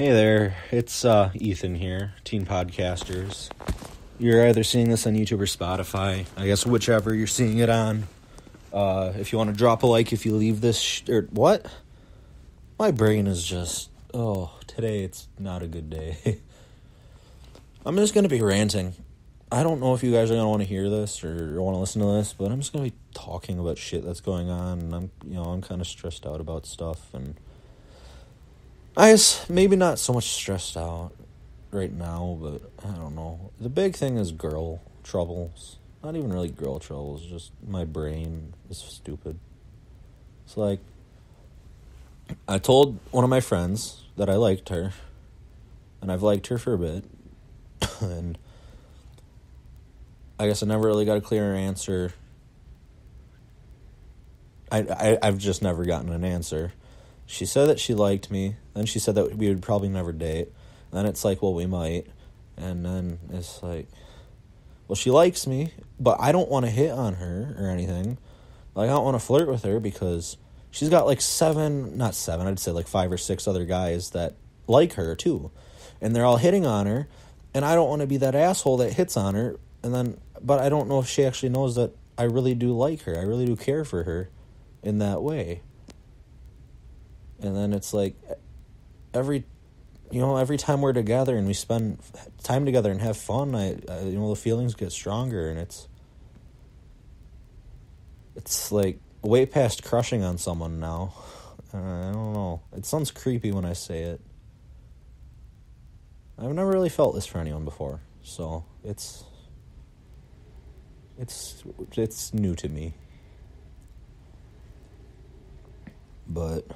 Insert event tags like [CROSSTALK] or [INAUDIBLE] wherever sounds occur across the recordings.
Hey there, it's uh, Ethan here, Teen Podcasters. You're either seeing this on YouTube or Spotify. I guess whichever you're seeing it on. Uh, if you want to drop a like, if you leave this sh- or what? My brain is just oh today it's not a good day. [LAUGHS] I'm just gonna be ranting. I don't know if you guys are gonna want to hear this or want to listen to this, but I'm just gonna be talking about shit that's going on, and I'm you know I'm kind of stressed out about stuff and. I guess maybe not so much stressed out right now, but I don't know. The big thing is girl troubles. Not even really girl troubles, just my brain is stupid. It's like I told one of my friends that I liked her, and I've liked her for a bit, [LAUGHS] and I guess I never really got a clear answer. I, I I've just never gotten an answer. She said that she liked me. Then she said that we would probably never date. Then it's like, well, we might. And then it's like, well, she likes me, but I don't want to hit on her or anything. Like, I don't want to flirt with her because she's got like seven, not seven, I'd say like five or six other guys that like her too. And they're all hitting on her. And I don't want to be that asshole that hits on her. And then, but I don't know if she actually knows that I really do like her. I really do care for her in that way and then it's like every you know every time we're together and we spend time together and have fun I, I, you know the feelings get stronger and it's it's like way past crushing on someone now. I don't know. It sounds creepy when i say it. I've never really felt this for anyone before. So it's it's it's new to me. But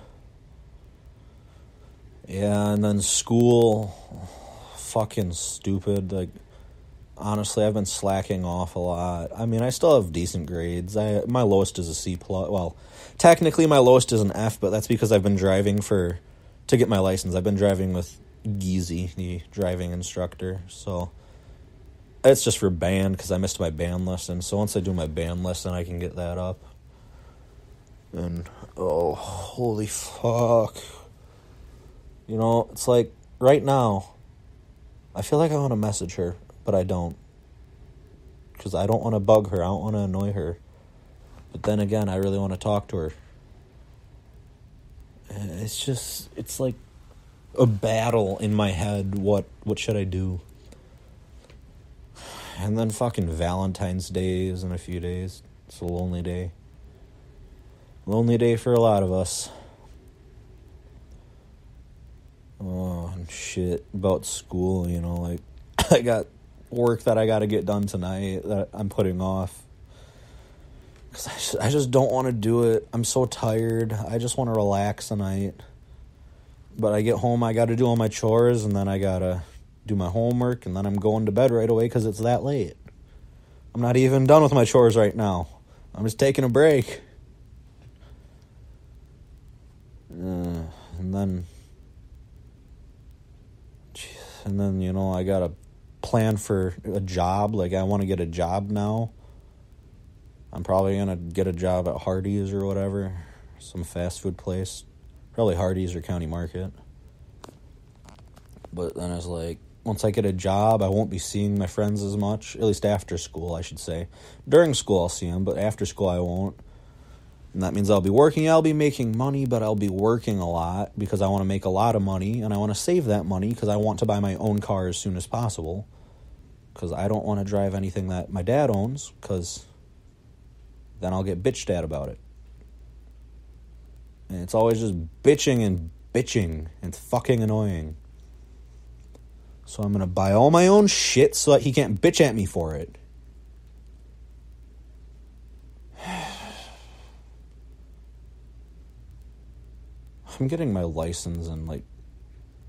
yeah, and then school, fucking stupid. Like, honestly, I've been slacking off a lot. I mean, I still have decent grades. I my lowest is a C plus. Well, technically, my lowest is an F, but that's because I've been driving for to get my license. I've been driving with Geezy, the driving instructor. So it's just for band because I missed my band lesson. So once I do my band lesson, I can get that up. And oh, holy fuck. You know, it's like right now, I feel like I want to message her, but I don't. Because I don't want to bug her, I don't want to annoy her. But then again, I really want to talk to her. Eh, it's just, it's like a battle in my head. What, what should I do? And then fucking Valentine's Day is in a few days. It's a lonely day. Lonely day for a lot of us. Oh, shit about school, you know, like [LAUGHS] I got work that I got to get done tonight that I'm putting off. Cuz I just, I just don't want to do it. I'm so tired. I just want to relax tonight. But I get home, I got to do all my chores and then I got to do my homework and then I'm going to bed right away cuz it's that late. I'm not even done with my chores right now. I'm just taking a break. Uh, and then and then you know I got a plan for a job. Like I want to get a job now. I'm probably gonna get a job at Hardee's or whatever, some fast food place, probably Hardee's or County Market. But then it's like once I get a job, I won't be seeing my friends as much. At least after school, I should say. During school, I'll see them, but after school, I won't. And that means I'll be working, I'll be making money, but I'll be working a lot because I want to make a lot of money and I want to save that money because I want to buy my own car as soon as possible. Because I don't want to drive anything that my dad owns because then I'll get bitched at about it. And it's always just bitching and bitching and fucking annoying. So I'm going to buy all my own shit so that he can't bitch at me for it. I'm getting my license in like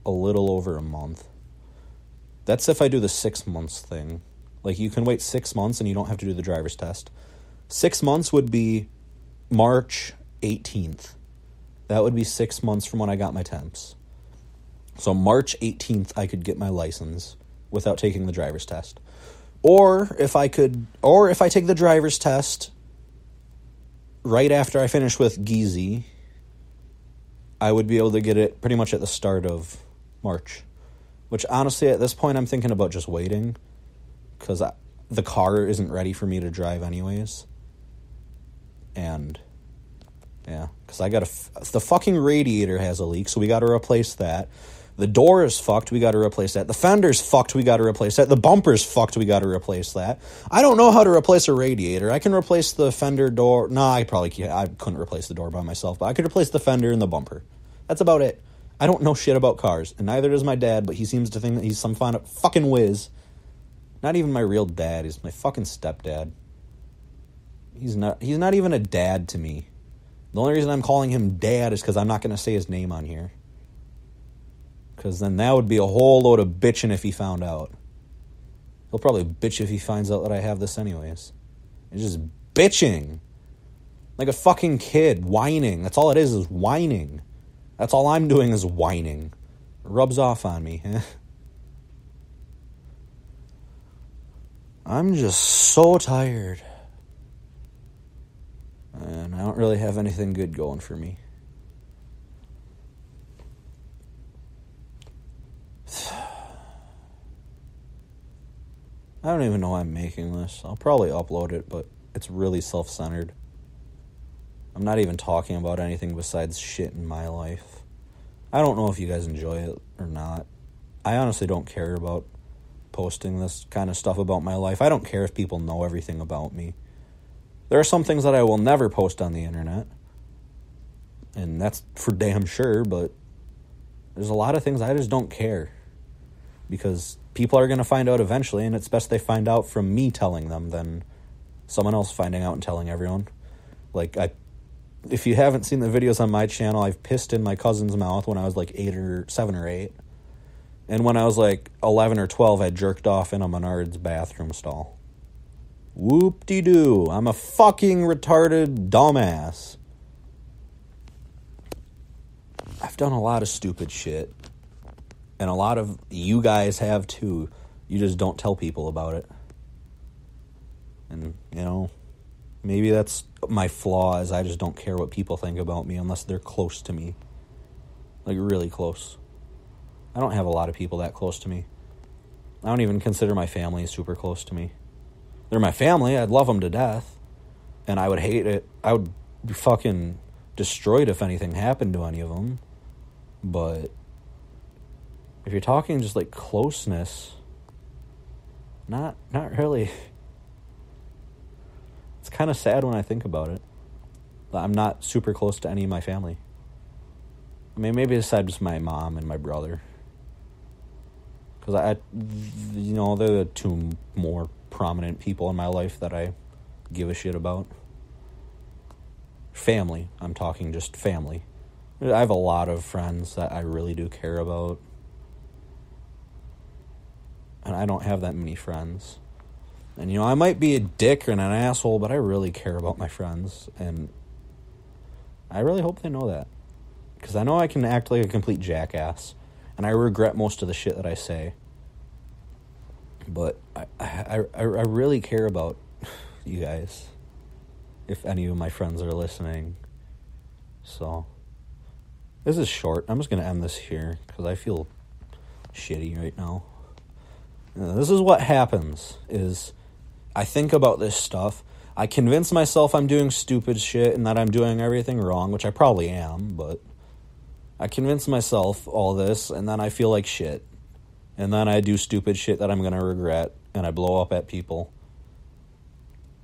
a little over a month. That's if I do the six months thing. Like you can wait six months and you don't have to do the driver's test. Six months would be March 18th. That would be six months from when I got my temps. So March 18th, I could get my license without taking the driver's test. Or if I could, or if I take the driver's test right after I finish with Geezy I would be able to get it pretty much at the start of March. Which honestly, at this point, I'm thinking about just waiting because the car isn't ready for me to drive, anyways. And yeah, because I got a the fucking radiator has a leak, so we got to replace that. The door is fucked. We got to replace that. The fender's fucked. We got to replace that. The bumper's fucked. We got to replace that. I don't know how to replace a radiator. I can replace the fender door. No, I probably can't. I couldn't replace the door by myself, but I could replace the fender and the bumper. That's about it. I don't know shit about cars, and neither does my dad. But he seems to think that he's some fun fucking whiz. Not even my real dad. He's my fucking stepdad. He's not. He's not even a dad to me. The only reason I'm calling him dad is because I'm not going to say his name on here. Because then that would be a whole load of bitching if he found out. He'll probably bitch if he finds out that I have this, anyways. It's just bitching. Like a fucking kid, whining. That's all it is, is whining. That's all I'm doing is whining. Rubs off on me. Huh? I'm just so tired and I don't really have anything good going for me. I don't even know why I'm making this. I'll probably upload it, but it's really self centered. I'm not even talking about anything besides shit in my life. I don't know if you guys enjoy it or not. I honestly don't care about posting this kind of stuff about my life. I don't care if people know everything about me. There are some things that I will never post on the internet. And that's for damn sure, but there's a lot of things I just don't care. Because people are going to find out eventually, and it's best they find out from me telling them than someone else finding out and telling everyone. Like, I. If you haven't seen the videos on my channel, I've pissed in my cousin's mouth when I was like eight or seven or eight. And when I was like 11 or 12, I jerked off in a Menards bathroom stall. Whoop de doo. I'm a fucking retarded dumbass. I've done a lot of stupid shit. And a lot of you guys have too. You just don't tell people about it. And, you know, maybe that's my flaw is I just don't care what people think about me unless they're close to me. Like really close. I don't have a lot of people that close to me. I don't even consider my family super close to me. They're my family. I'd love them to death. And I would hate it. I would be fucking destroyed if anything happened to any of them. But if you're talking just like closeness, not not really. [LAUGHS] It's kind of sad when I think about it. I'm not super close to any of my family. I mean, maybe aside just my mom and my brother. Because I, you know, they're the two more prominent people in my life that I give a shit about. Family. I'm talking just family. I have a lot of friends that I really do care about. And I don't have that many friends. And you know, I might be a dick and an asshole, but I really care about my friends and I really hope they know that. Cuz I know I can act like a complete jackass and I regret most of the shit that I say but I, I, I, I really care about [SIGHS] you guys. If any of my friends are listening. So, this is short. I'm just going to end this here because I feel shitty right now. Uh, this is what happens is I think about this stuff. I convince myself I'm doing stupid shit and that I'm doing everything wrong, which I probably am, but I convince myself all this and then I feel like shit and then I do stupid shit that I'm going to regret and I blow up at people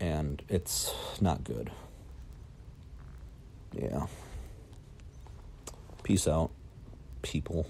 and it's not good. Yeah. Peace out, people.